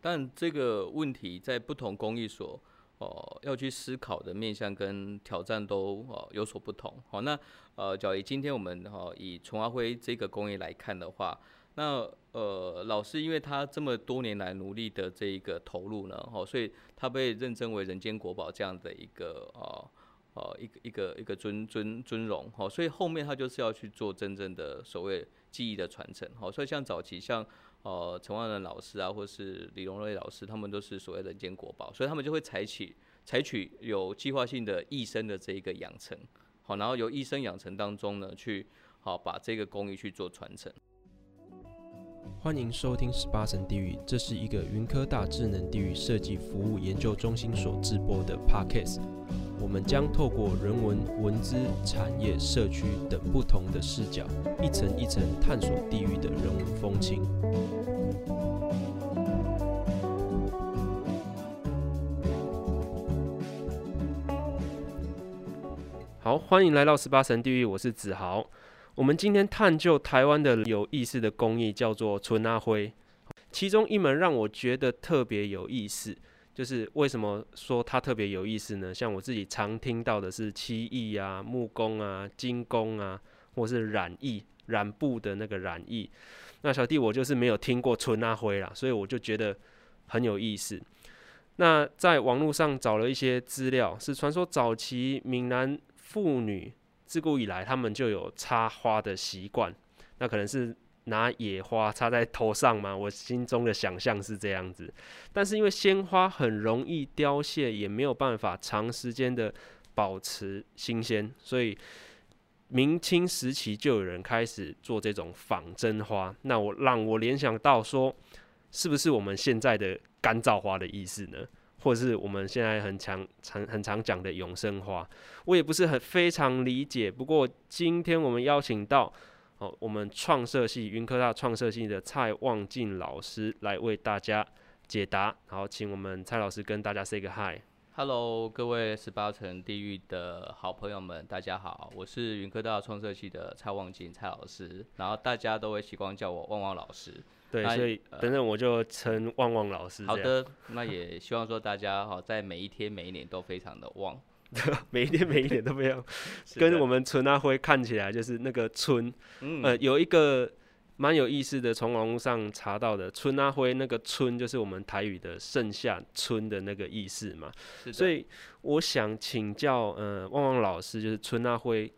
但这个问题在不同工艺所哦要去思考的面向跟挑战都哦有所不同。好，那呃，假如今天我们哈以纯华灰这个工艺来看的话，那呃老师因为他这么多年来努力的这一个投入呢，哈，所以他被认证为人间国宝这样的一个哦。哦，一个一个一个尊尊尊荣，好，所以后面他就是要去做真正的所谓技艺的传承，好，所以像早期像呃陈万仁老师啊，或是李荣瑞老师，他们都是所谓人间国宝，所以他们就会采取采取有计划性的一生的这一个养成，好，然后由一生养成当中呢，去好把这个工艺去做传承。欢迎收听十八层地狱，这是一个云科大智能地域设计服务研究中心所制播的 Podcast。我们将透过人文、文资、产业、社区等不同的视角，一层一层探索地域的人文风情。好，欢迎来到十八层地狱，我是子豪。我们今天探究台湾的有意思的工艺，叫做纯阿灰。其中一门让我觉得特别有意思。就是为什么说它特别有意思呢？像我自己常听到的是漆艺啊、木工啊、金工啊，或是染艺、染布的那个染艺。那小弟我就是没有听过纯阿灰啦，所以我就觉得很有意思。那在网络上找了一些资料，是传说早期闽南妇女自古以来他们就有插花的习惯，那可能是。拿野花插在头上吗？我心中的想象是这样子，但是因为鲜花很容易凋谢，也没有办法长时间的保持新鲜，所以明清时期就有人开始做这种仿真花。那我让我联想到说，是不是我们现在的干燥花的意思呢？或者是我们现在很常常很常讲的永生花？我也不是很非常理解。不过今天我们邀请到。哦，我们创设系云科大创设系的蔡旺进老师来为大家解答。好，请我们蔡老师跟大家 say 个 hi。Hello，各位十八层地狱的好朋友们，大家好，我是云科大创设系的蔡旺进蔡老师，然后大家都会习惯叫我旺旺老师。对，所以等等我就称旺旺老师。好的，那也希望说大家哈，在每一天每一年都非常的旺。每一天每一年都不一样，跟我们春阿辉看起来就是那个春，呃，有一个蛮有意思的，从网络上查到的春阿辉那个春就是我们台语的盛夏春的那个意思嘛，所以我想请教，呃，旺旺老师，就是春阿辉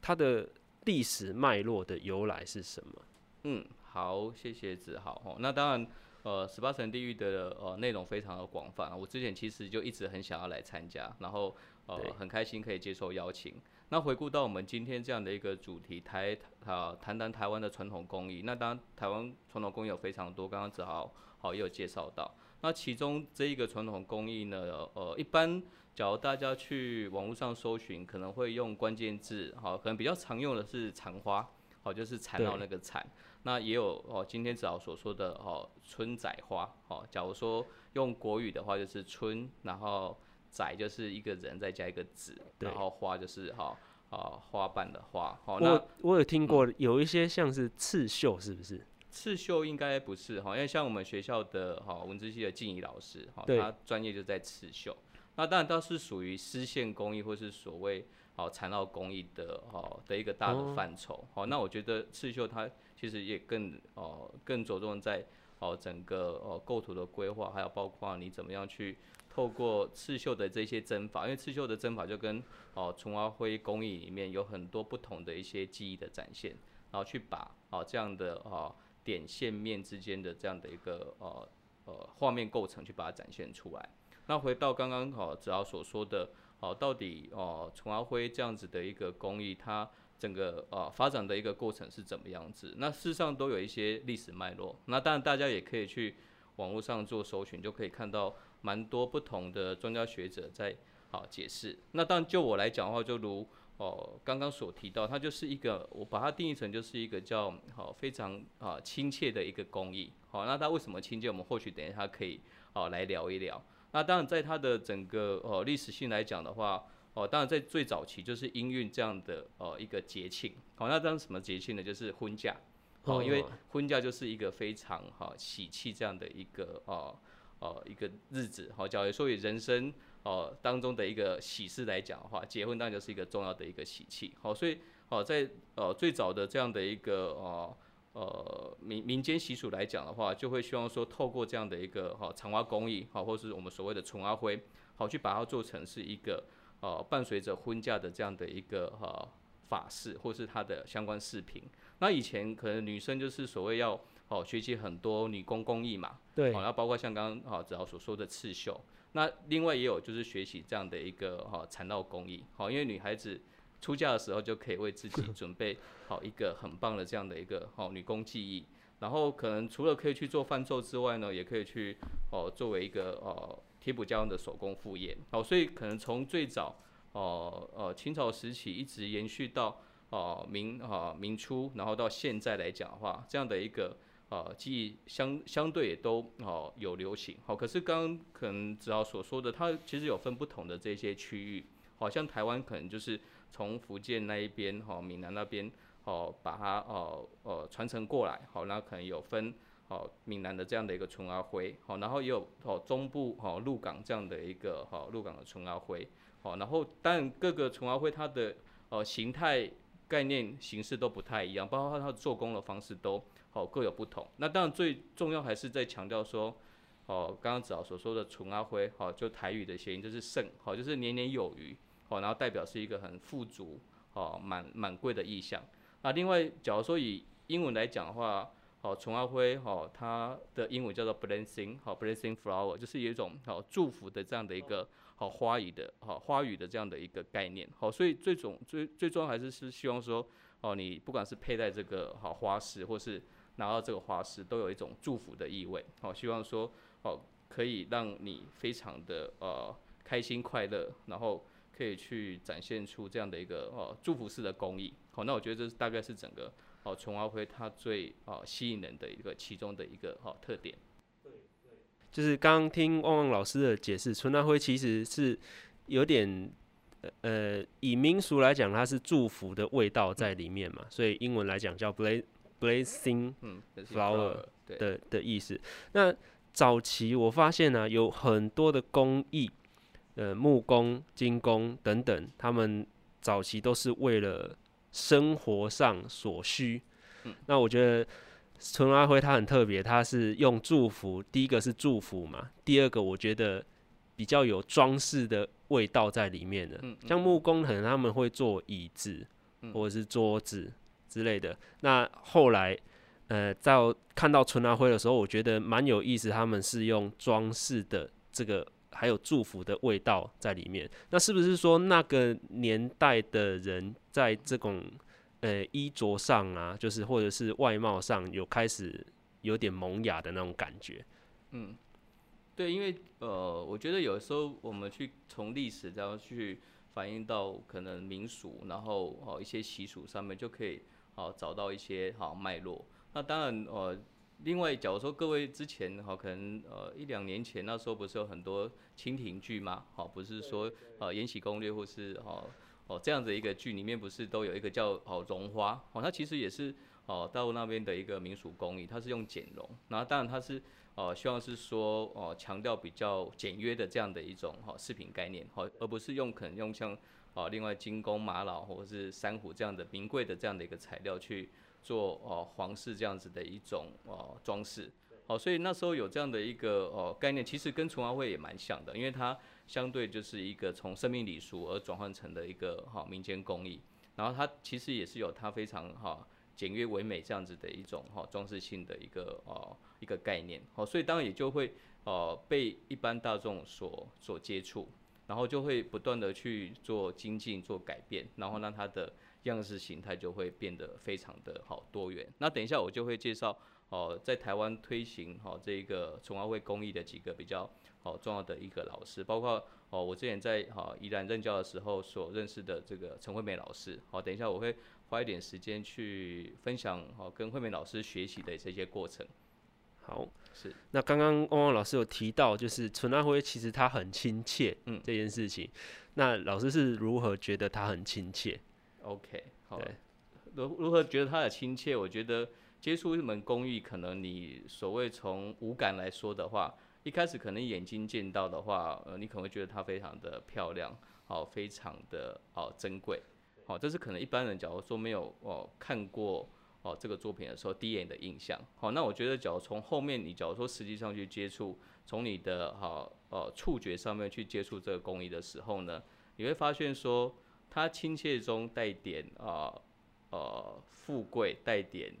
它的历史脉络的由来是什么？嗯，好，谢谢子豪哦。那当然，呃，十八层地狱的呃内容非常的广泛，我之前其实就一直很想要来参加，然后。呃，很开心可以接受邀请。那回顾到我们今天这样的一个主题，台啊谈谈台湾的传统工艺。那当然，台湾传统工艺有非常多，刚刚子豪好也有介绍到。那其中这一个传统工艺呢，呃，一般假如大家去网络上搜寻，可能会用关键字，好，可能比较常用的是缠花，好，就是缠绕那个缠。那也有哦，今天子豪所说的哦，春仔花，哦，假如说用国语的话，就是春，然后。仔就是一个人，再加一个子，然后花就是哈啊花瓣的花。哦，那我我有听过有一些像是刺绣，是不是？嗯、刺绣应该不是哈，因为像我们学校的哈文字系的静怡老师哈，他专业就在刺绣。那当然倒是属于丝线工艺或是所谓哦缠绕工艺的哦的一个大的范畴。好、哦，那我觉得刺绣它其实也更哦更着重在哦整个哦构图的规划，还有包括你怎么样去。透过刺绣的这些针法，因为刺绣的针法就跟哦纯华灰工艺里面有很多不同的一些技艺的展现，然后去把哦这样的哦点线面之间的这样的一个呃呃画面构成去把它展现出来。那回到刚刚哦子豪所说的哦，到底哦纯华灰这样子的一个工艺，它整个呃发展的一个过程是怎么样子？那事实上都有一些历史脉络。那当然大家也可以去网络上做搜寻，就可以看到。蛮多不同的专家学者在好解释。那当然就我来讲的话，就如哦刚刚所提到，它就是一个我把它定义成就是一个叫好非常啊亲切的一个工艺。好，那它为什么亲切？我们或许等一下可以哦来聊一聊。那当然在它的整个哦历史性来讲的话，哦当然在最早期就是音韵这样的呃一个节庆。好，那当什么节庆呢？就是婚嫁。哦，因为婚嫁就是一个非常哈喜气这样的一个哦。呃一个日子，好，假如说以人生哦当中的一个喜事来讲的话，结婚当然就是一个重要的一个喜气，好，所以哦在呃最早的这样的一个哦呃民民间习俗来讲的话，就会希望说透过这样的一个哈长花工艺，好，或是我们所谓的纯阿灰，好去把它做成是一个呃伴随着婚嫁的这样的一个哈法式，或是它的相关视频。那以前可能女生就是所谓要哦学习很多女工工艺嘛，对，然后包括像刚刚啊子豪所说的刺绣，那另外也有就是学习这样的一个哈缠绕工艺，好，因为女孩子出嫁的时候就可以为自己准备好一个很棒的这样的一个哦女工技艺，然后可能除了可以去做贩售之外呢，也可以去哦作为一个哦贴补家用的手工副业，好，所以可能从最早哦呃清朝时期一直延续到。哦，明啊明初，然后到现在来讲的话，这样的一个呃技艺相相对也都哦有流行。好，可是刚刚可能子豪所说的，它其实有分不同的这些区域，好像台湾可能就是从福建那一边，哈，闽南那边，哦，把它哦呃传承过来，好，那可能有分哦闽南的这样的一个纯阿灰，好，然后也有哦中部哦鹿港这样的一个哦鹿港的纯阿灰，好，然后当然各个纯阿灰它的呃形态。概念形式都不太一样，包括它的做工的方式都好各有不同。那当然最重要还是在强调说，哦，刚刚子豪所说的“纯阿灰”，好，就台语的谐音就是“盛”，好，就是年年有余，好，然后代表是一个很富足，哦，满满贵的意象。那另外，假如说以英文来讲的话，好，纯阿灰，好，它的英文叫做 blessing，好，blessing flower，就是有一种好祝福的这样的一个。好花语的，好花语的这样的一个概念，好，所以最终最最重要还是是希望说，哦，你不管是佩戴这个好花饰，或是拿到这个花饰，都有一种祝福的意味，好，希望说，哦，可以让你非常的呃开心快乐，然后可以去展现出这样的一个哦祝福式的工艺，好，那我觉得这是大概是整个哦纯阿灰它最哦吸引人的一个其中的一个哦特点。就是刚刚听旺旺老师的解释，纯阿灰其实是有点呃，以民俗来讲，它是祝福的味道在里面嘛，所以英文来讲叫 blessing flower 的的意思。那早期我发现呢、啊，有很多的工艺，呃，木工、金工等等，他们早期都是为了生活上所需。那我觉得。纯阿灰他很特别，他是用祝福，第一个是祝福嘛，第二个我觉得比较有装饰的味道在里面的。像木工可能他们会做椅子或者是桌子之类的。那后来，呃，在看到纯阿灰的时候，我觉得蛮有意思，他们是用装饰的这个还有祝福的味道在里面。那是不是说那个年代的人在这种呃，衣着上啊，就是或者是外貌上有开始有点萌芽的那种感觉。嗯，对，因为呃，我觉得有时候我们去从历史然后去反映到可能民俗，然后哦一些习俗上面就可以哦找到一些好脉络。那当然呃，另外假如说各位之前哈可能呃一两年前那时候不是有很多蜻蜓剧吗？好，不是说呃《延禧攻略》或是哦。哦，这样子一个剧里面不是都有一个叫哦绒花哦，它其实也是哦大陆那边的一个民俗工艺，它是用剪绒，然后当然它是哦希望是说哦强调比较简约的这样的一种哈饰品概念，好，而不是用可能用像哦另外金工、玛瑙或者是珊瑚这样的名贵的这样的一个材料去做哦皇室这样子的一种哦装饰，好，所以那时候有这样的一个哦概念，其实跟纯阿灰也蛮像的，因为它。相对就是一个从生命礼俗而转换成的一个哈民间工艺，然后它其实也是有它非常哈简约唯美这样子的一种哈装饰性的一个哦一个概念，好，所以当然也就会呃被一般大众所所接触，然后就会不断的去做精进做改变，然后让它的样式形态就会变得非常的好多元。那等一下我就会介绍哦在台湾推行哈这个纯阿灰工艺的几个比较。好重要的一个老师，包括哦，我之前在哈宜兰任教的时候所认识的这个陈惠美老师。好，等一下我会花一点时间去分享好跟惠美老师学习的这些过程。好，是。那刚刚汪汪老师有提到，就是纯阿辉其实他很亲切，嗯，这件事情。那老师是如何觉得他很亲切？OK，好。如如何觉得它的亲切？我觉得接触一门工艺，可能你所谓从五感来说的话。一开始可能眼睛见到的话，呃，你可能会觉得它非常的漂亮，好，非常的哦珍贵，好，这是可能一般人假如说没有哦看过哦这个作品的时候第一眼的印象，好，那我觉得假如从后面你假如说实际上去接触，从你的好呃触觉上面去接触这个工艺的时候呢，你会发现说它亲切中带点啊呃，呃富贵，带点。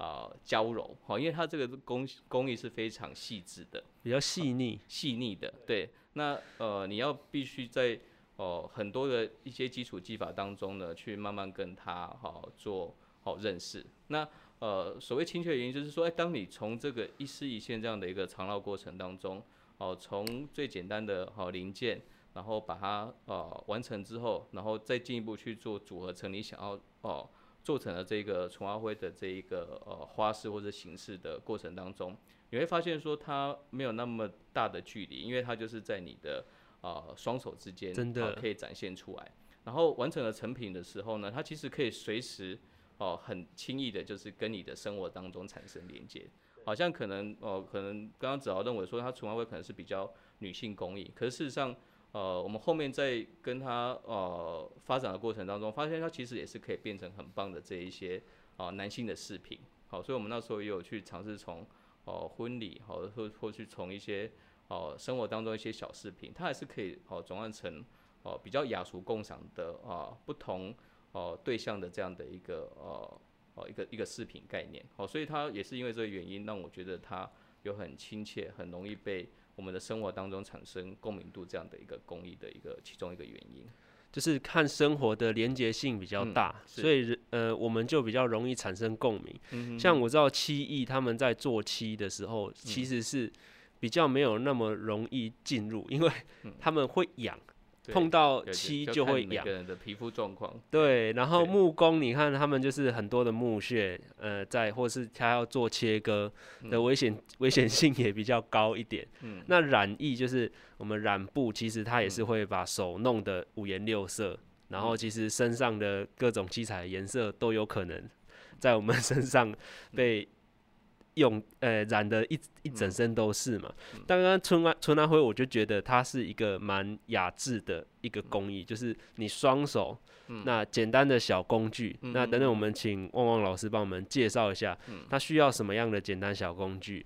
啊、呃，娇柔，好，因为它这个工工艺是非常细致的，比较细腻，细腻的，对。那呃，你要必须在哦、呃、很多的一些基础技法当中呢，去慢慢跟它好、呃、做好、呃、认识。那呃，所谓亲切的原因就是说，哎，当你从这个一丝一线这样的一个缠绕过程当中，哦、呃，从最简单的好、呃、零件，然后把它呃完成之后，然后再进一步去做组合成你想要哦。做成了这个纯花灰的这一个呃花式或者形式的过程当中，你会发现说它没有那么大的距离，因为它就是在你的呃双手之间，真的、可以展现出来。然后完成了成品的时候呢，它其实可以随时哦、很轻易的，就是跟你的生活当中产生连接。好像可能哦、可能刚刚子豪认为说它纯花灰可能是比较女性工艺，可是事实上。呃，我们后面在跟他呃发展的过程当中，发现他其实也是可以变成很棒的这一些啊、呃、男性的饰品。好，所以我们那时候也有去尝试从哦婚礼，好或或去从一些哦、呃、生活当中一些小饰品，它还是可以哦转换成哦、呃、比较雅俗共赏的啊、呃、不同哦、呃、对象的这样的一个呃哦一个一个饰品概念。好，所以它也是因为这个原因，让我觉得它有很亲切，很容易被。我们的生活当中产生共鸣度这样的一个工艺的一个其中一个原因，就是看生活的连结性比较大，嗯、所以呃我们就比较容易产生共鸣。像我知道漆艺他们在做漆的时候，其实是比较没有那么容易进入，因为他们会痒。碰到漆就会痒。每个人的皮肤状况。对，然后木工，你看他们就是很多的木屑，呃，在或是他要做切割的危险，危险性也比较高一点。嗯。那染艺就是我们染布，其实他也是会把手弄得五颜六色，然后其实身上的各种七彩颜色都有可能在我们 身上被。用呃染的一一整身都是嘛，刚刚春安春安灰我就觉得它是一个蛮雅致的一个工艺，就是你双手，那简单的小工具，那等等我们请旺旺老师帮我们介绍一下，它需要什么样的简单小工具，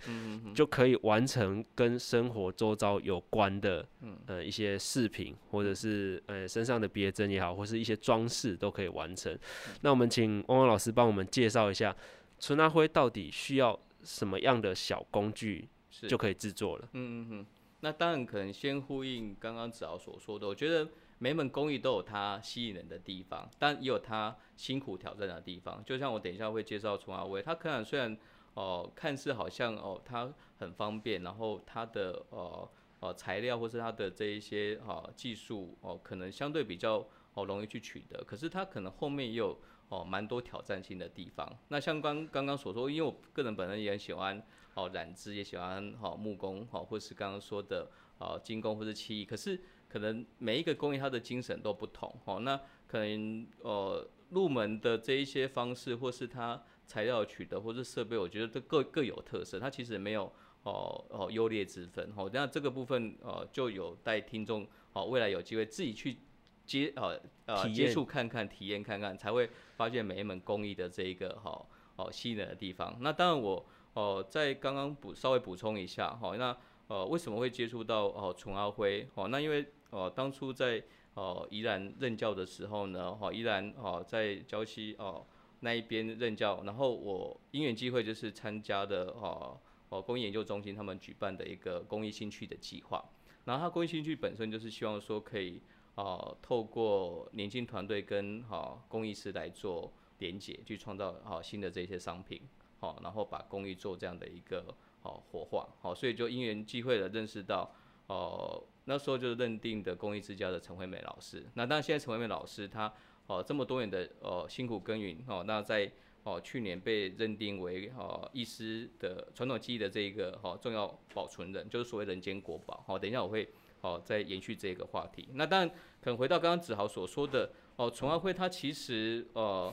就可以完成跟生活周遭有关的呃一些饰品，或者是呃身上的别针也好，或是一些装饰都可以完成。那我们请旺旺老师帮我们介绍一下蓧花灰到底需要。什么样的小工具就可以制作了？嗯嗯嗯，那当然可能先呼应刚刚子豪所说的，我觉得每门工艺都有它吸引人的地方，但也有它辛苦挑战的地方。就像我等一下会介绍蓧花灰，它可能虽然哦、呃、看似好像哦它很方便，然后它的呃呃材料或是它的这一些啊、呃、技术哦、呃、可能相对比较哦容易去取得，可是它可能后面也有。哦，蛮多挑战性的地方。那像刚刚刚所说，因为我个人本身也很喜欢哦染织，也喜欢、哦、木工，好、哦、或是刚刚说的哦金工或是漆艺。可是可能每一个工艺它的精神都不同。哦，那可能呃入门的这一些方式，或是它材料取得，或是设备，我觉得都各各有特色。它其实没有哦哦优劣之分。哦，那这个部分呃就有带听众哦未来有机会自己去。接呃呃接触看看体验看看，才会发现每一门工艺的这一个哈哦吸引人的地方。那当然我哦、呃、在刚刚补稍微补充一下哈，那呃为什么会接触到哦蓧花灰哦？那因为哦、呃、当初在哦宜兰任教的时候呢，哈宜兰哦在礁溪哦那一边任教，然后我因缘机会就是参加的哦哦工艺研究中心他们举办的一个工艺兴趣的计划，然后他工艺兴趣本身就是希望说可以。哦，透过年轻团队跟好、哦、工艺师来做连结，去创造好、哦、新的这些商品，好、哦，然后把工艺做这样的一个好、哦、活化，好、哦，所以就因缘际会的认识到，哦，那时候就认定的工艺之家的陈惠美老师。那当然现在陈惠美老师她哦这么多年的哦辛苦耕耘，哦，那在哦去年被认定为哦医师的传统技艺的这一个哦重要保存人，就是所谓人间国宝。好、哦，等一下我会。哦，在延续这个话题。那当然，可能回到刚刚子豪所说的哦，蓧花灰它其实呃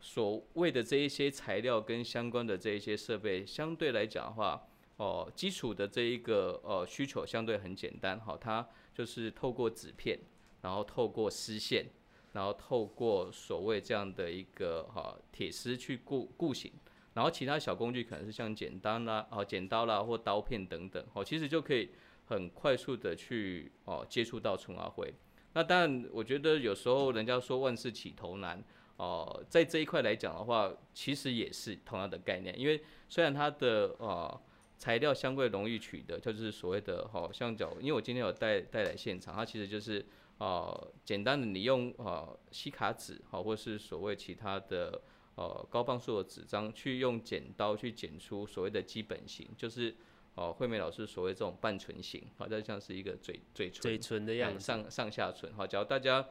所谓的这一些材料跟相关的这一些设备，相对来讲的话，哦、基础的这一个呃需求相对很简单，好、它就是透过纸片，然后透过丝线，然后透过所谓这样的一个哈铁丝去固固形，然后其他小工具可能是像剪刀啦、哦剪刀啦或刀片等等，哦，其实就可以很快速的去哦接触到春花灰。那当然，我觉得有时候人家说万事起头难。哦，在这一块来讲的话，其实也是同样的概念，因为虽然它的呃材料相对容易取得，就是所谓的好像角，因为我今天有带带来现场，它其实就是呃简单的你用呃吸卡纸好，或是所谓其他的呃高磅数的纸张，去用剪刀去剪出所谓的基本型，就是哦惠美老师所谓这种半唇形，好，就像是一个嘴嘴唇嘴唇的样子，上上下唇，好，假如大家。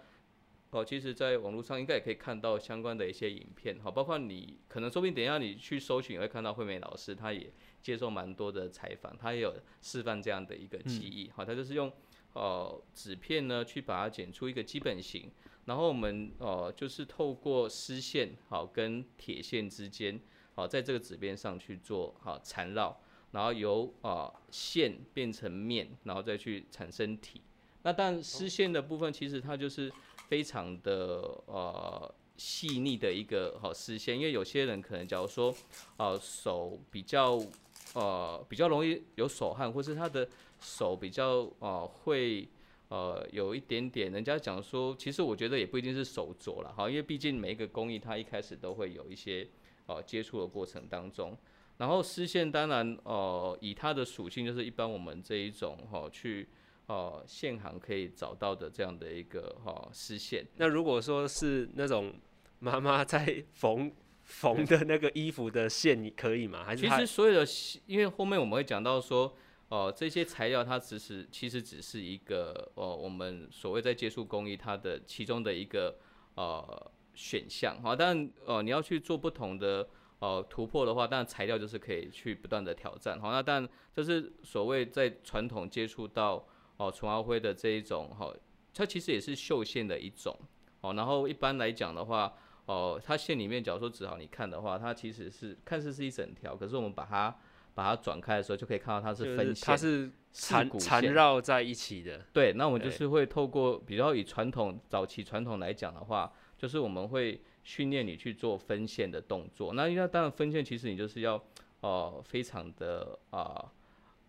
哦，其实，在网络上应该也可以看到相关的一些影片，好，包括你可能说不定等一下你去搜寻，也会看到惠美老师，她也接受蛮多的采访，她也有示范这样的一个技艺，好，他就是用哦纸片呢去把它剪出一个基本型，然后我们哦就是透过丝线好跟铁线之间，好在这个纸边上去做好缠绕，然后由啊、线变成面，然后再去产生体。那但丝线的部分其实它就是。非常的呃细腻的一个好丝线，因为有些人可能假如说呃手比较呃比较容易有手汗，或是他的手比较呃会呃有一点点，人家讲说，其实我觉得也不一定是手镯了哈，因为毕竟每一个工艺它一开始都会有一些呃接触的过程当中，然后丝线当然呃以它的属性就是一般我们这一种哈去。哦，线行可以找到的这样的一个哈丝线。那如果说是那种妈妈在缝缝的那个衣服的线，你可以吗？还是？其实所有的，因为后面我们会讲到说，哦、呃，这些材料它只是其实只是一个哦、呃，我们所谓在接触工艺它的其中的一个呃选项。好，但哦、呃，你要去做不同的哦突破的话，但材料就是可以去不断的挑战。好，那但这是所谓在传统接触到。哦，纯奥灰的这一种哈，它其实也是绣线的一种哦。然后一般来讲的话，哦，它线里面，假如说只好你看的话，它其实是看似是一整条，可是我们把它把它转开的时候，就可以看到它是分线，它是缠缠绕在一起的。对，那我们就是会透过比较以传统早期传统来讲的话，就是我们会训练你去做分线的动作。那因为当然分线其实你就是要哦、呃，非常的啊。呃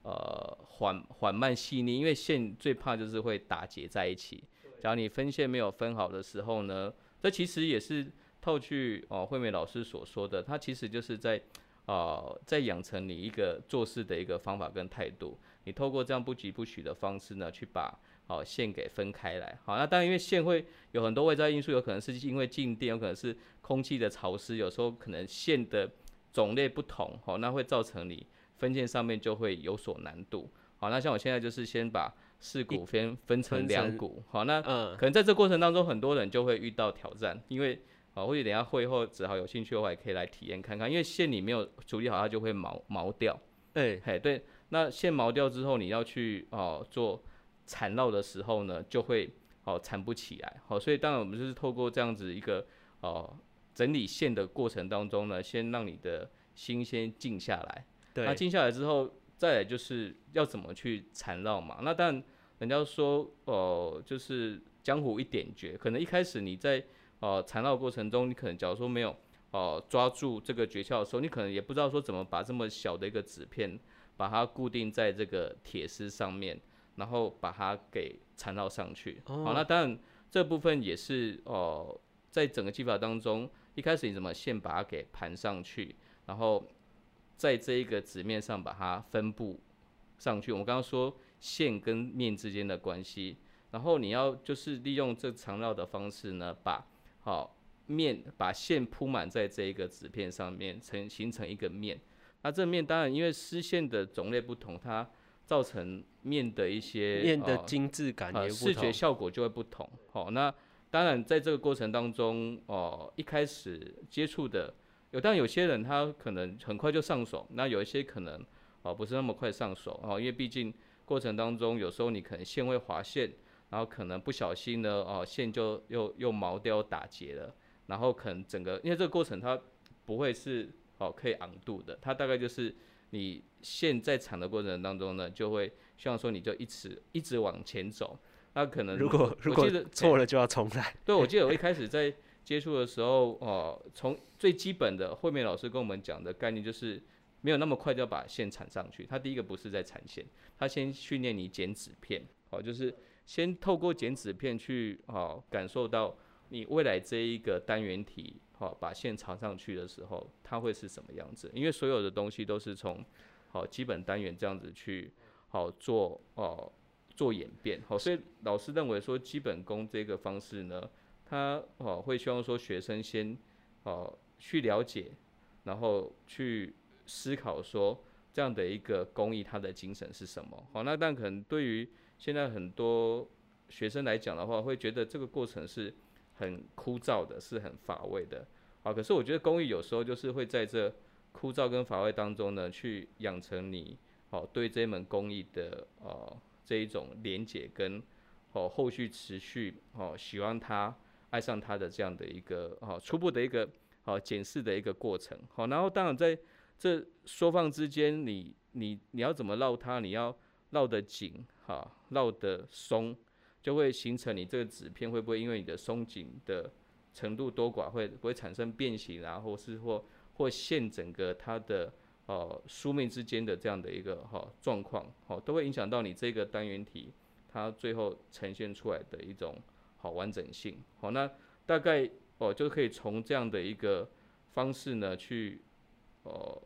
呃，缓缓慢细腻，因为线最怕就是会打结在一起。假如你分线没有分好的时候呢，这其实也是套去哦惠美老师所说的，它其实就是在呃在养成你一个做事的一个方法跟态度。你透过这样不疾不徐的方式呢，去把哦线给分开来。好，那当然因为线会有很多外在因素，有可能是因为静电，有可能是空气的潮湿，有时候可能线的种类不同，好，那会造成你。分线上面就会有所难度，好，那像我现在就是先把四股分分成两股，好，那可能在这过程当中很多人就会遇到挑战，因为啊，或许等下会后只好有兴趣的话也可以来体验看看，因为线你没有处理好，它就会毛毛掉，哎，嘿，对，那线毛掉之后你要去哦做缠绕的时候呢，就会哦缠不起来，好，所以当然我们就是透过这样子一个哦整理线的过程当中呢，先让你的心先静下来。对那静下来之后，再来就是要怎么去缠绕嘛？那当然，人家说哦、呃，就是江湖一点诀，可能一开始你在呃缠绕过程中，你可能假如说没有哦、呃、抓住这个诀窍的时候，你可能也不知道说怎么把这么小的一个纸片，把它固定在这个铁丝上面，然后把它给缠绕上去。哦、好，那当然这部分也是哦、呃，在整个技法当中，一开始你怎么先把它给盘上去，然后。在这一个纸面上把它分布上去。我们刚刚说线跟面之间的关系，然后你要就是利用这缠绕的方式呢，把好面把线铺满在这一个纸片上面，成形成一个面。那这面当然因为丝线的种类不同，它造成面的一些面的精致感视觉效果就会不同。好，那当然在这个过程当中，哦，一开始接触的。有，但有些人他可能很快就上手，那有一些可能哦不是那么快上手哦，因为毕竟过程当中有时候你可能线会划线，然后可能不小心呢哦线就又又毛掉打结了，然后可能整个因为这个过程它不会是哦可以昂度的，它大概就是你线在缠的过程当中呢，就会希望说你就一直一直往前走。那可能如果如果错了就要重来。对，我记得我一开始在接触的时候，哦、呃，从最基本的惠美老师跟我们讲的概念就是，没有那么快就要把线缠上去。他第一个不是在缠线，他先训练你剪纸片，哦、呃，就是先透过剪纸片去，啊、感受到你未来这一个单元体，好、把线藏上去的时候，它会是什么样子？因为所有的东西都是从，好、基本单元这样子去，好、做，哦、做演变，好，所以老师认为说基本功这个方式呢，他哦会希望说学生先哦去了解，然后去思考说这样的一个工艺它的精神是什么，好，那但可能对于现在很多学生来讲的话，会觉得这个过程是很枯燥的，是很乏味的，啊，可是我觉得工艺有时候就是会在这枯燥跟乏味当中呢，去养成你哦对这门工艺的哦。这一种连结跟哦后续持续哦喜欢他爱上他的这样的一个哦初步的一个哦检视的一个过程好，然后当然在这缩放之间，你你你要怎么绕它？你要绕得紧哈，绕得松，就会形成你这个纸片会不会因为你的松紧的程度多寡会不会产生变形啊，或是或或线整个它的。哦，书面之间的这样的一个哈状况，哦，都会影响到你这个单元体它最后呈现出来的一种好完整性。好，那大概哦就可以从这样的一个方式呢去哦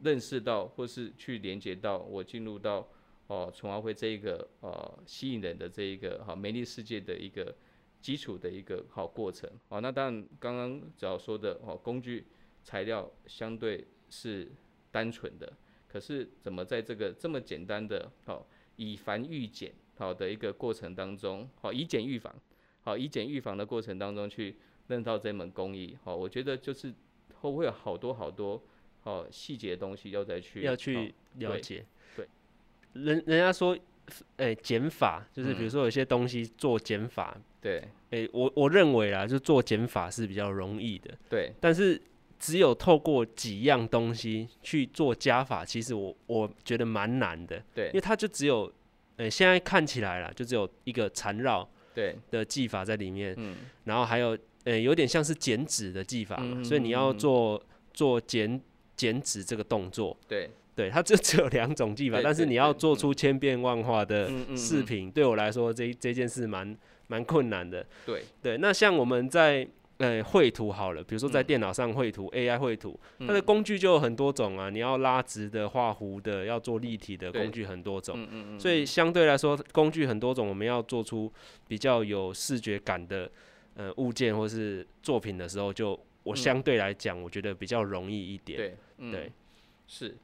认识到，或是去连接到我进入到哦纯华会这一个呃吸引人的这一个好美丽世界的一个基础的一个好过程。哦，那当然刚刚只要说的哦工具材料相对是。单纯的，可是怎么在这个这么简单的，哦以繁御简好的一个过程当中，好以简御繁，好以简御繁的过程当中去认到这门工艺，好，我觉得就是会不会有好多好多哦细节的东西要再去要去了解。人人家说，哎、欸，减法就是比如说有些东西做减法，嗯、对，哎、欸，我我认为啊，就做减法是比较容易的，对，但是。只有透过几样东西去做加法，其实我我觉得蛮难的。对，因为它就只有，呃，现在看起来啦，就只有一个缠绕对的技法在里面。嗯。然后还有，呃，有点像是剪纸的技法嘛，嗯、所以你要做做剪剪纸这个动作。对。对，它就 只有两种技法，但是你要做出千变万化的饰品，对我来说，这这件事蛮蛮困难的。对。对，那像我们在。呃，绘图好了，比如说在电脑上绘图、嗯、AI 绘图，它的工具就有很多种啊。你要拉直的、画弧的，要做立体的工具很多种。嗯嗯嗯。所以相对来说，工具很多种，我们要做出比较有视觉感的呃物件或是作品的时候，就我相对来讲，我觉得比较容易一点。对，嗯、对，是。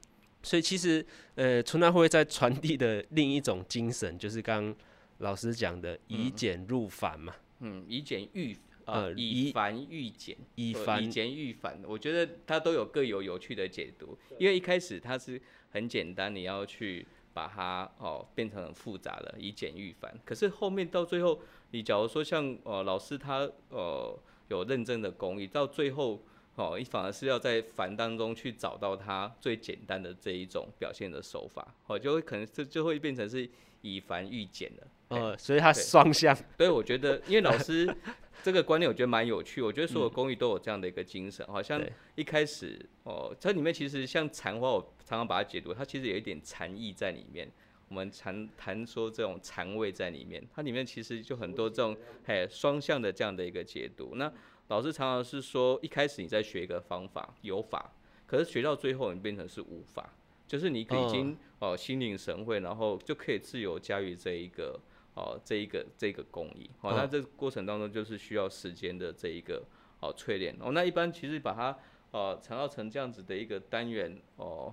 所以其实呃，纯爱会在传递的另一种精神，就是刚刚老师讲的以简入繁嘛。嗯，以简驭。呃，以繁御简，以繁以简驭繁，我觉得它都有各有有趣的解读。因为一开始它是很简单，你要去把它哦变成很复杂的，以简驭繁。可是后面到最后，你假如说像呃老师他呃有认真的工艺，到最后哦，你反而是要在繁当中去找到它最简单的这一种表现的手法，哦，就会可能这就会变成是以繁御简了。呃，所以它双向。对，我觉得因为老师。这个观念我觉得蛮有趣，我觉得所有工艺都有这样的一个精神，好、嗯、像一开始哦，这里面其实像禅花，我常常把它解读，它其实有一点禅意在里面。我们禅谈说这种禅味在里面，它里面其实就很多这种嘿双向的这样的一个解读。那老师常常是说，一开始你在学一个方法有法，可是学到最后你变成是无法，就是你已经哦心领神会，然后就可以自由驾驭这一个。哦，这一个这个工艺，哦，那这个过程当中就是需要时间的这一个哦淬炼哦。那一般其实把它呃缠绕成这样子的一个单元哦，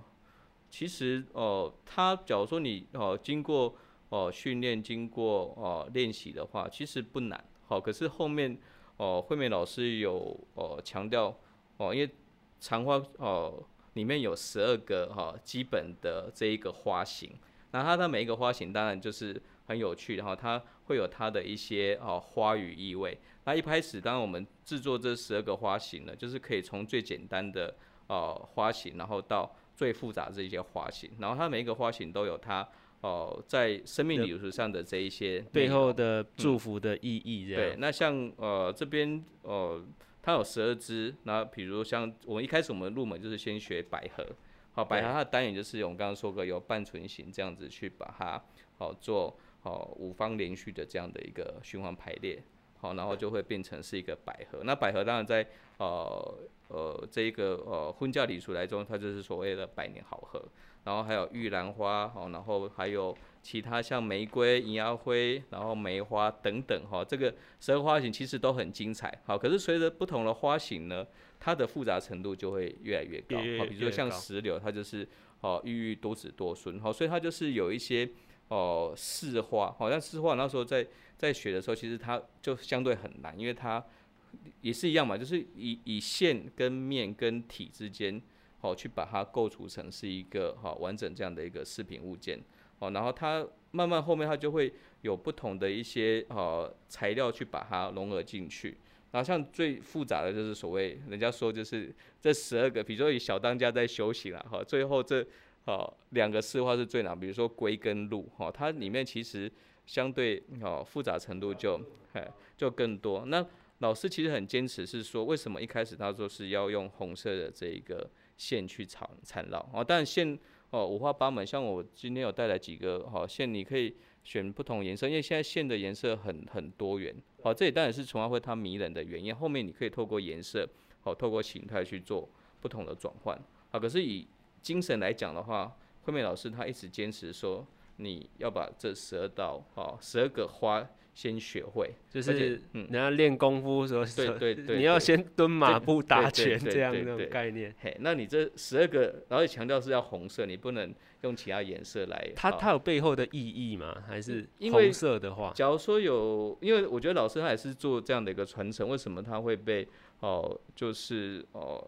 其实哦，它假如说你哦经过哦训练，经过哦练习的话，其实不难。好，可是后面哦惠美老师有哦强调哦，因为长花哦里面有十二个哈基本的这一个花型，那它的每一个花型当然就是。很有趣的哈，它会有它的一些哦花语意味。那一开始，当我们制作这十二个花型呢，就是可以从最简单的哦花型，然后到最复杂的这些花型，然后它每一个花型都有它哦、呃，在生命礼俗上的这一些背后的祝福的意义。嗯、对，那像呃这边呃，它有十二支，那比如像我们一开始我们入门就是先学百合，好，百合它的单元就是我们刚刚说过有半唇形这样子去把它好、呃、做好、呃、五方连续的这样的一个循环排列，好，然后就会变成是一个百合。那百合当然在呃。呃，这一个呃婚嫁礼俗来中，它就是所谓的百年好合，然后还有玉兰花，哦，然后还有其他像玫瑰、银芽灰，然后梅花等等，哈、哦，这个十二花型其实都很精彩，好，可是随着不同的花型呢，它的复杂程度就会越来越高，好，比如说像石榴，它就是哦郁郁多子多孙，好，所以它就是有一些哦四花，好像四花那时候在在学的时候，其实它就相对很难，因为它。也是一样嘛，就是以以线跟面跟体之间，好去把它构筑成是一个好完整这样的一个饰品物件，哦，然后它慢慢后面它就会有不同的一些呃材料去把它融合进去，然后像最复杂的就是所谓人家说就是这十二个，比如说以小当家在修行啊，哈，最后这好两个四花是最难，比如说龟跟鹿，哈，它里面其实相对哦复杂程度就哎就更多那。老师其实很坚持，是说为什么一开始他说是要用红色的这一个线去缠缠绕哦，但线哦五花八门，像我今天有带来几个哦线，你可以选不同颜色，因为现在线的颜色很很多元，好，这也当然是重要会它迷人的原因。后面你可以透过颜色，好，透过形态去做不同的转换，好，可是以精神来讲的话，惠美老师他一直坚持说，你要把这十二道哦十二个花。先学会，就是嗯，你要练功夫的时候，对对 对，你要先蹲马步打拳这样的概念。嘿，那你这十二个，然后也强调是要红色，你不能用其他颜色来。它它有背后的意义吗？还是红色的话？假如说有，因为我觉得老师他也是做这样的一个传承，为什么他会被哦，就是哦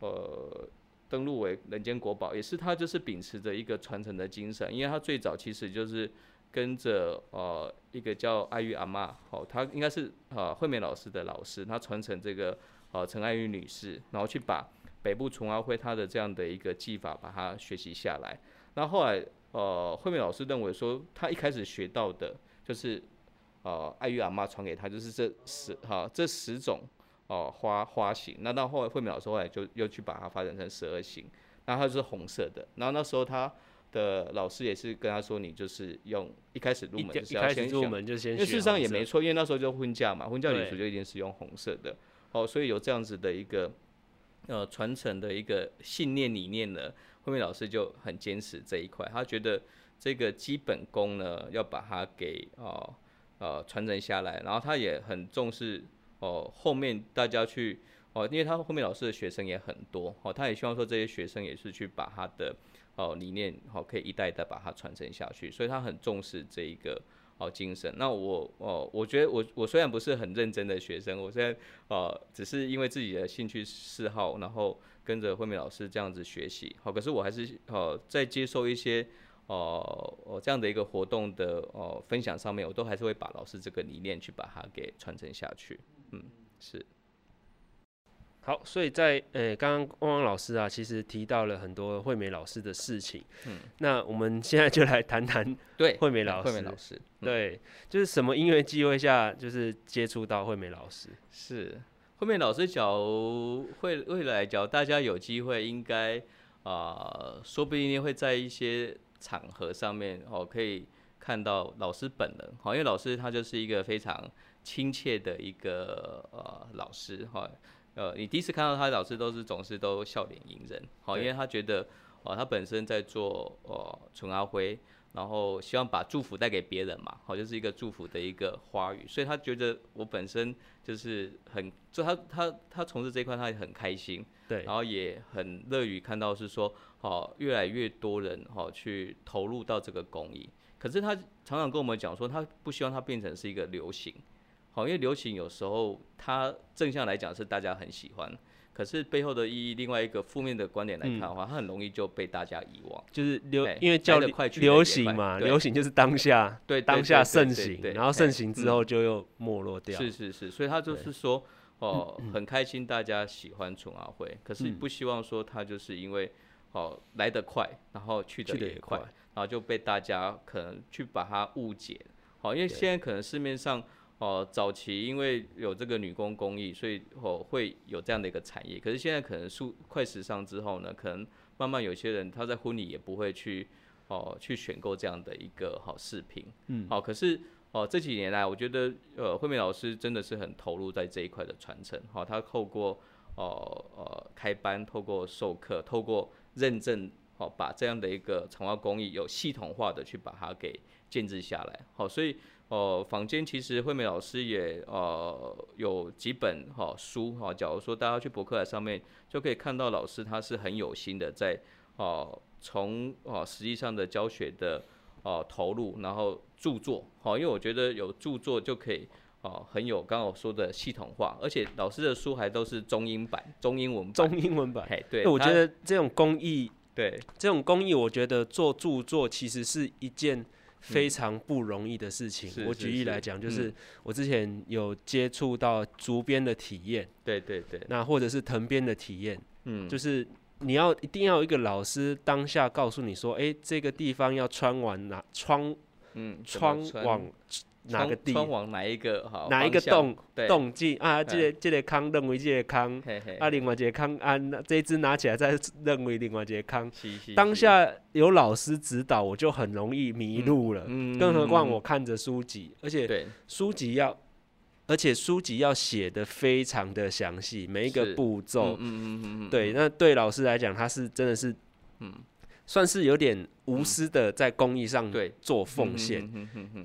呃登录为人间国宝，也是他就是秉持着一个传承的精神，因为他最早其实就是。跟着呃一个叫爱玉阿嬷，哦，她应该是呃惠美老师的老师，她传承这个呃陈爱玉女士，然后去把北部纯阿灰她的这样的一个技法把它学习下来。那后，来呃惠美老师认为说，她一开始学到的就是呃爱玉阿妈传给她就是这十哈、呃、这十种哦、呃、花花型。那到后来惠美老师后来就又去把它发展成十二型，然后它是红色的。然后那时候她。的老师也是跟他说，你就是用一开始入门就是要先入门就先，因为事实上也没错，因为那时候就婚嫁嘛，婚嫁礼服就一定是用红色的，哦，所以有这样子的一个呃传承的一个信念理念呢，后面老师就很坚持这一块，他觉得这个基本功呢要把它给哦呃传承下来，然后他也很重视哦后面大家去哦，因为他后面老师的学生也很多哦，他也希望说这些学生也是去把他的。哦，理念好，可以一代一代把它传承下去，所以他很重视这一个哦精神。那我哦，我觉得我我虽然不是很认真的学生，我现在呃只是因为自己的兴趣嗜好，然后跟着惠美老师这样子学习。好，可是我还是呃在接受一些哦哦这样的一个活动的哦分享上面，我都还是会把老师这个理念去把它给传承下去。嗯，是。好，所以在呃，刚刚汪汪老师啊，其实提到了很多惠美老师的事情。嗯，那我们现在就来谈谈对惠美老师。惠美老师，对，就是什么音乐机会下，就是接触到惠美老师。是惠美老师讲，会未来讲，大家有机会应该啊、呃，说不定会在一些场合上面哦，可以看到老师本人。好，因为老师他就是一个非常亲切的一个呃老师哈。呃，你第一次看到他，老师都是总是都笑脸迎人，好，因为他觉得，哦，他本身在做哦纯阿灰，然后希望把祝福带给别人嘛，好，就是一个祝福的一个花语，所以他觉得我本身就是很，就他他他从事这一块他也很开心，对，然后也很乐于看到是说，哦，越来越多人哦去投入到这个公益，可是他常常跟我们讲说，他不希望它变成是一个流行。好，因为流行有时候它正向来讲是大家很喜欢，可是背后的意义，另外一个负面的观点来看的话，嗯、它很容易就被大家遗忘。就是流，因为叫流行嘛，流行就是当下，对，当下盛行，然后盛行之后就又没落掉。是是是，所以他就是说，哦，很开心大家喜欢纯阿辉，可是不希望说他就是因为哦来得快，然后去得也快然后就被大家可能去把它误解。好，因为现在可能市面上哦早期因为有这个女工工艺，所以哦会有这样的一个产业。可是现在可能速快时尚之后呢，可能慢慢有些人他在婚礼也不会去哦去选购这样的一个好饰品。嗯，好，可是。哦，这几年来，我觉得呃，惠美老师真的是很投入在这一块的传承。好、哦，他透过哦呃开班，透过授课，透过认证，好、哦，把这样的一个长花工艺有系统化的去把它给建制下来。好、哦，所以哦，坊间其实惠美老师也呃有几本哈、哦、书哈、哦，假如说大家去博客来上面就可以看到老师他是很有心的在哦从哦实际上的教学的。哦，投入然后著作，好，因为我觉得有著作就可以，哦，很有刚刚我说的系统化，而且老师的书还都是中英版、中英文版、中英文版。嘿，对，我觉得这种工艺，对，这种工艺，我觉得做著作其实是一件非常不容易的事情。嗯、我举例来讲，就是我之前有接触到竹编的体验，对对对，那或者是藤编的体验，嗯，就是。你要一定要有一个老师当下告诉你说，哎、欸，这个地方要穿完哪窗，嗯，窗往哪个地，窗往哪一个好，哪一个洞？洞进啊？这个这个坑认为这个坑，啊，另外这个坑啊，这一只拿起来再认为另外这个坑。当下有老师指导，我就很容易迷路了。嗯，更何况我看着书籍，而且书籍要。而且书籍要写的非常的详细，每一个步骤，嗯嗯嗯嗯，对，那对老师来讲，他是真的是，嗯，算是有点无私的在公益上做奉献，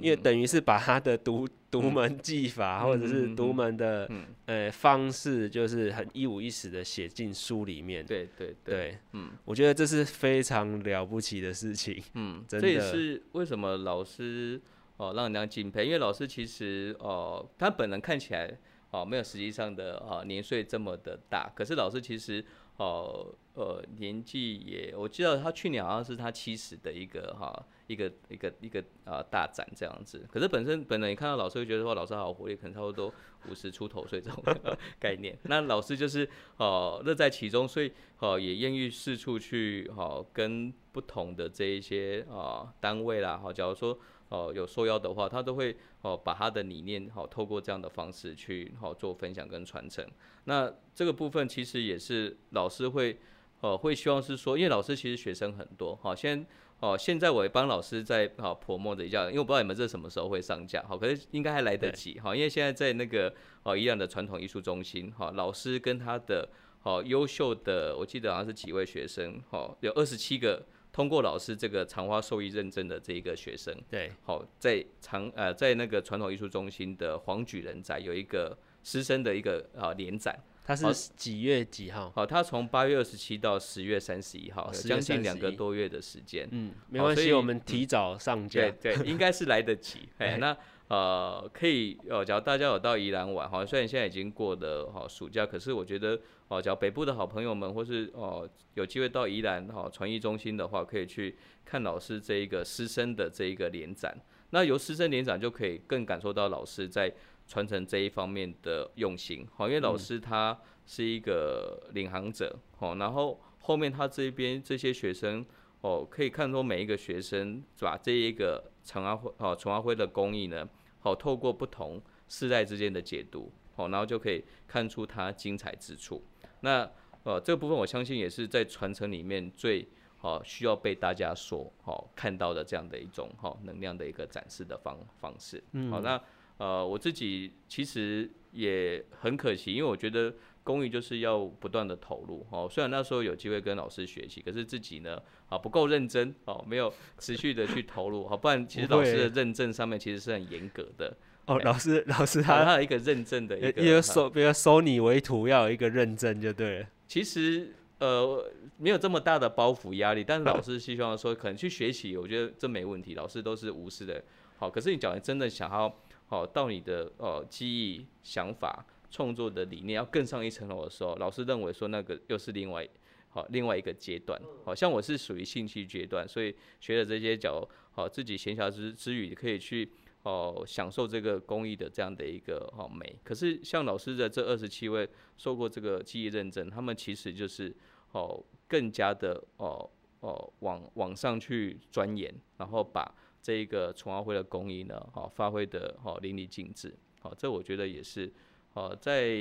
因为等于是把他的独独门技法或者是独门的呃方式，就是很一五一十的写进书里面，对对对，嗯，我觉得这是非常了不起的事情，嗯，这也是为什么老师。哦，让人家敬佩，因为老师其实哦，他本人看起来哦没有实际上的啊年岁这么的大，可是老师其实哦呃年纪也，我记得他去年好像是他七十的一个哈一个一个一个啊大展这样子，可是本身本人你看到老师会觉得说老师好活力，可能差不多五十出头岁这种 概念，那老师就是哦乐在其中，所以哦也愿意四处去哦跟不同的这一些啊单位啦，哈，假如说。哦，有受邀的话，他都会哦把他的理念好透过这样的方式去好做分享跟传承。那这个部分其实也是老师会哦会希望是说，因为老师其实学生很多，好，现哦现在我也帮老师在好 promote 一下，因为我不知道你们这什么时候会上架，好，可是应该还来得及，好，因为现在在那个哦一样的传统艺术中心，哈，老师跟他的好优秀的，我记得好像是几位学生，好，有二十七个。通过老师这个长花手艺认证的这一个学生，对，好，在长呃在那个传统艺术中心的黄举人宅有一个师生的一个啊联展，他是几月几号？好，他从八月二十七到十月三十一号，将近两个多月的时间。嗯，没关系，我们提早上架，对对，应该是来得及。哎，那。呃，可以，呃，假如大家有到宜兰玩，哈，虽然现在已经过了哈暑假，可是我觉得，哦，假如北部的好朋友们，或是哦有机会到宜兰哈传艺中心的话，可以去看老师这一个师生的这一个联展。那由师生联展就可以更感受到老师在传承这一方面的用心，好，因为老师他是一个领航者，好，然后后面他这边这些学生，哦，可以看出每一个学生把这一个陈阿辉，哦，陈阿辉的工艺呢。好，透过不同世代之间的解读，好，然后就可以看出他精彩之处。那呃，这个部分我相信也是在传承里面最好需要被大家所好看到的这样的一种好能量的一个展示的方方式。嗯，好，那呃，我自己其实也很可惜，因为我觉得公益就是要不断的投入。哦，虽然那时候有机会跟老师学习，可是自己呢？啊，不够认真哦，没有持续的去投入，好，不然其实老师的认证上面其实是很严格的。哦，老师，老师 他他有一个认证的一个，收，比如收你为徒要有一个认证就对了。其实呃没有这么大的包袱压力，但是老 师希望说可能去学习，我觉得这没问题，老师都是无私的。好，可是你讲的真的想要好到你的呃记忆、想法、创作的理念要更上一层楼的时候，老师认为说那个又是另外。好，另外一个阶段，好像我是属于兴趣阶段，所以学了这些角，好自己闲暇之之余可以去哦享受这个工艺的这样的一个哦美。可是像老师的这二十七位受过这个记忆认证，他们其实就是哦更加的哦哦往往上去钻研，然后把这一个纯奥会的工艺呢，好发挥的好淋漓尽致。好，这我觉得也是，呃，在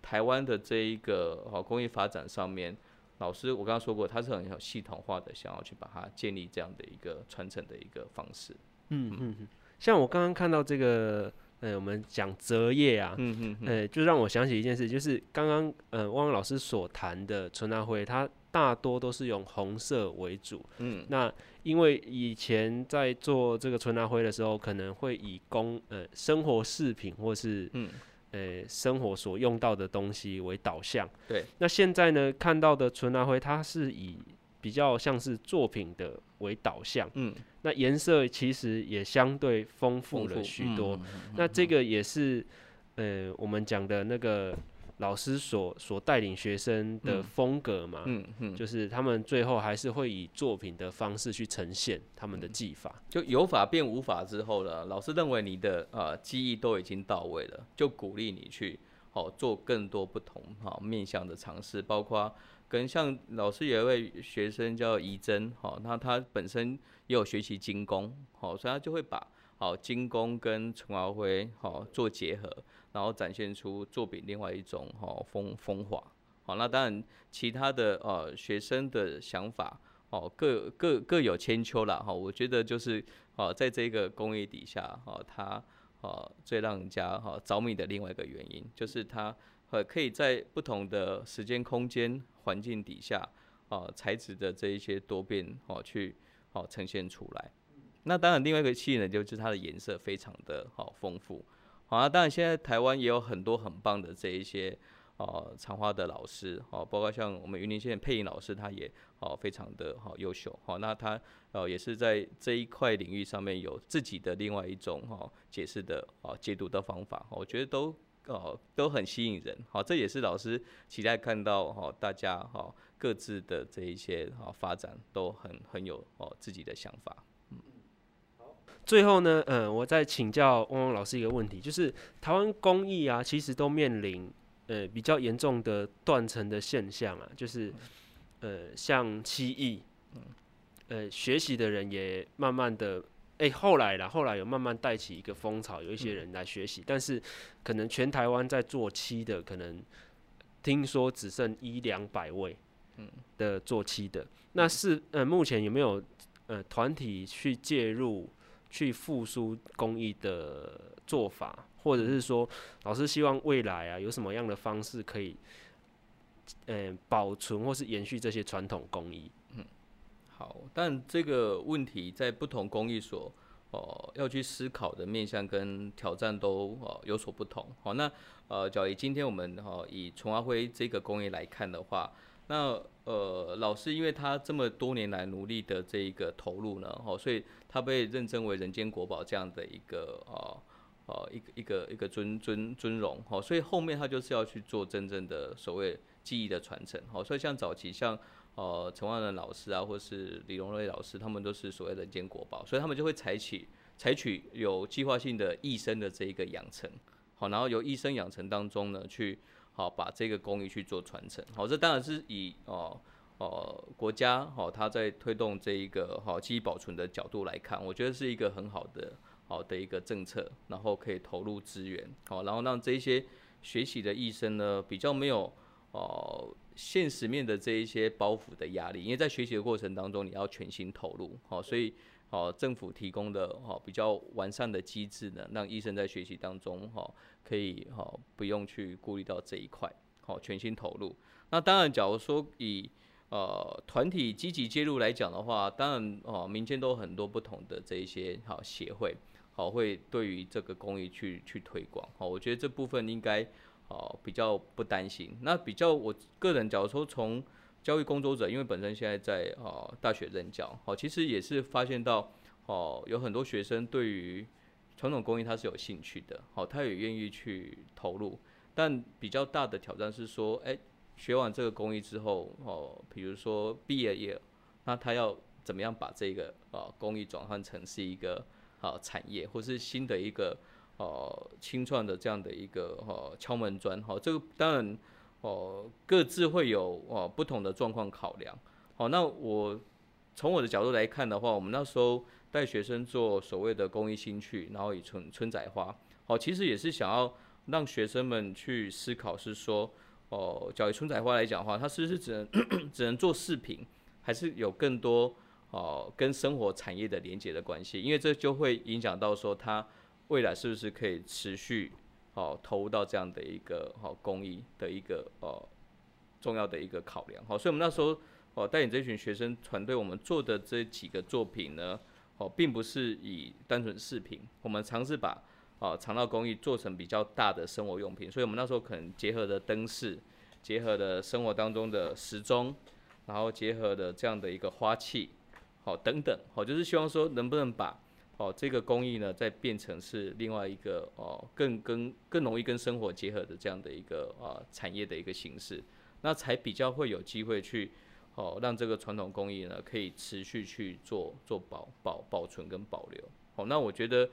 台湾的这一个好工艺发展上面，老师我刚刚说过，他是很有系统化的，想要去把它建立这样的一个传承的一个方式。嗯嗯嗯，像我刚刚看到这个，呃，我们讲折页啊，嗯嗯嗯，呃，就让我想起一件事，就是刚刚呃汪老师所谈的纯捺灰，它大多都是用红色为主。嗯，那因为以前在做这个纯拿灰的时候，可能会以工呃生活饰品或是嗯呃生活所用到的东西为导向。对，那现在呢看到的纯拿灰，它是以比较像是作品的为导向。嗯，那颜色其实也相对丰富了许多。嗯，那这个也是呃我们讲的那个。老师所所带领学生的风格嘛，嗯嗯，嗯，就是他们最后还是会以作品的方式去呈现他们的技法。就有法变无法之后呢，老师认为你的呃技艺都已经到位了，就鼓励你去哦做更多不同哈面向的尝试，包括跟像老师有一位学生叫怡珍，哈，那他本身也有学习精工，好，所以他就会把好精工跟陈华辉好做结合。然后展现出作品另外一种哈风风华，好，那当然其他的呃学生的想法哦各各各有千秋啦哈，我觉得就是哦在这个工艺底下哈，它哦最让人家哈着迷的另外一个原因，就是它呃可以在不同的时间空间环境底下啊材质的这一些多变哦去哦呈现出来，那当然另外一个吸引呢就是它的颜色非常的好丰富。好啊，当然现在台湾也有很多很棒的这一些哦插花的老师，哦，包括像我们云林县配音老师，他也哦非常的好优秀，好，那他呃也是在这一块领域上面有自己的另外一种哈解释的哦解读的方法，我觉得都哦都很吸引人，好，这也是老师期待看到哈大家哈各自的这一些哈发展都很很有哦自己的想法。最后呢，嗯，我再请教汪汪老师一个问题，就是台湾工艺啊，其实都面临呃比较严重的断层的现象啊，就是呃像漆艺，呃学习的人也慢慢的，哎、欸，后来啦，后来有慢慢带起一个风潮，有一些人来学习，但是可能全台湾在做漆的，可能听说只剩一两百位，嗯。的做漆的，那是呃目前有没有呃团体去介入？去复苏工艺的做法，或者是说，老师希望未来啊，有什么样的方式可以，嗯、呃，保存或是延续这些传统工艺？嗯，好，但这个问题在不同工艺所哦、要去思考的面向跟挑战都哦、有所不同。好，那呃，假如今天我们哈、以纯樺灰这个工艺来看的话。那呃，老师因为他这么多年来努力的这一个投入呢，哦，所以他被认证为人间国宝这样的一个呃哦一个一个一个尊尊尊荣，哦，所以后面他就是要去做真正的所谓技艺的传承，哦，所以像早期像呃陈万仁老师啊，或是李荣瑞老师，他们都是所谓人间国宝，所以他们就会采取采取有计划性的一生的这一个养成，好，然后由一生养成当中呢去。好，把这个工艺去做传承。好，这当然是以哦哦国家好，它在推动这一个好记忆保存的角度来看，我觉得是一个很好的好的一个政策。然后可以投入资源，好，然后让这些学习的医生呢比较没有哦现实面的这一些包袱的压力，因为在学习的过程当中你要全心投入，好，所以。哦，政府提供的哈比较完善的机制呢，让医生在学习当中哈可以哈不用去顾虑到这一块，好全心投入。那当然，假如说以呃团体积极介入来讲的话，当然哦民间都有很多不同的这一些好协会，好会对于这个公益去去推广。好，我觉得这部分应该哦比较不担心。那比较我个人假如说从教育工作者，因为本身现在在哦大学任教哦，其实也是发现到哦有很多学生对于传统工艺他是有兴趣的哦，他也愿意去投入。但比较大的挑战是说，哎，学完这个工艺之后哦，比如说毕业业那他要怎么样把这个哦工艺转换成是一个哦产业或是新的一个哦清创的这样的一个哦敲门砖哦，这个当然。哦，各自会有哦不同的状况考量。好，那我从我的角度来看的话，我们那时候带学生做所谓的公益兴趣，然后以春春仔花，好，其实也是想要让学生们去思考，是说哦，假如春仔花来讲的话，它是不是只能 只能做饰品，还是有更多？哦，跟生活产业的连接的关系，因为这就会影响到说它未来是不是可以持续哦投入到这样的一个哦公益的一个哦重要的一个考量。好，所以我们那时候哦带领这群学生团队，我们做的这几个作品呢，哦并不是以单纯饰品，我们尝试把哦肠道公益做成比较大的生活用品。所以我们那时候可能结合的灯饰，结合的生活当中的时钟，然后结合的这样的一个花器。好，等等，好，就是希望说能不能把哦这个工艺呢，再变成是另外一个哦更跟更容易跟生活结合的这样的一个啊产业的一个形式，那才比较会有机会去哦让这个传统工艺呢可以持续去做做保保保存跟保留。好，那我觉得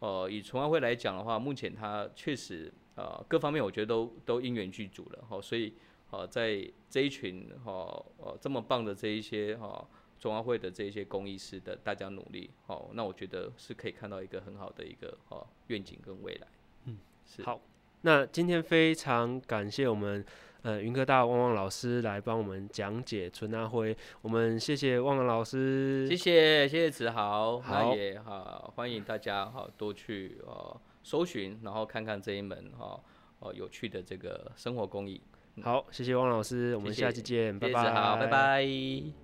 呃以纯爱会来讲的话，目前它确实啊、呃、各方面我觉得都都因缘具足了。哦，所以哦在这一群哈呃这么棒的这一些哈。中华会的这些公益师的大家努力，好，那我觉得是可以看到一个很好的一个哦愿景跟未来。嗯，是。好，那今天非常感谢我们呃云科大汪汪老师来帮我们讲解纯阿灰，我们谢谢汪汪老师，谢谢谢谢子豪，好那也好欢迎大家哈多去呃搜寻，然后看看这一门哈哦有趣的这个生活工艺。好，谢谢汪老师，我们下期见，谢谢拜拜，拜拜。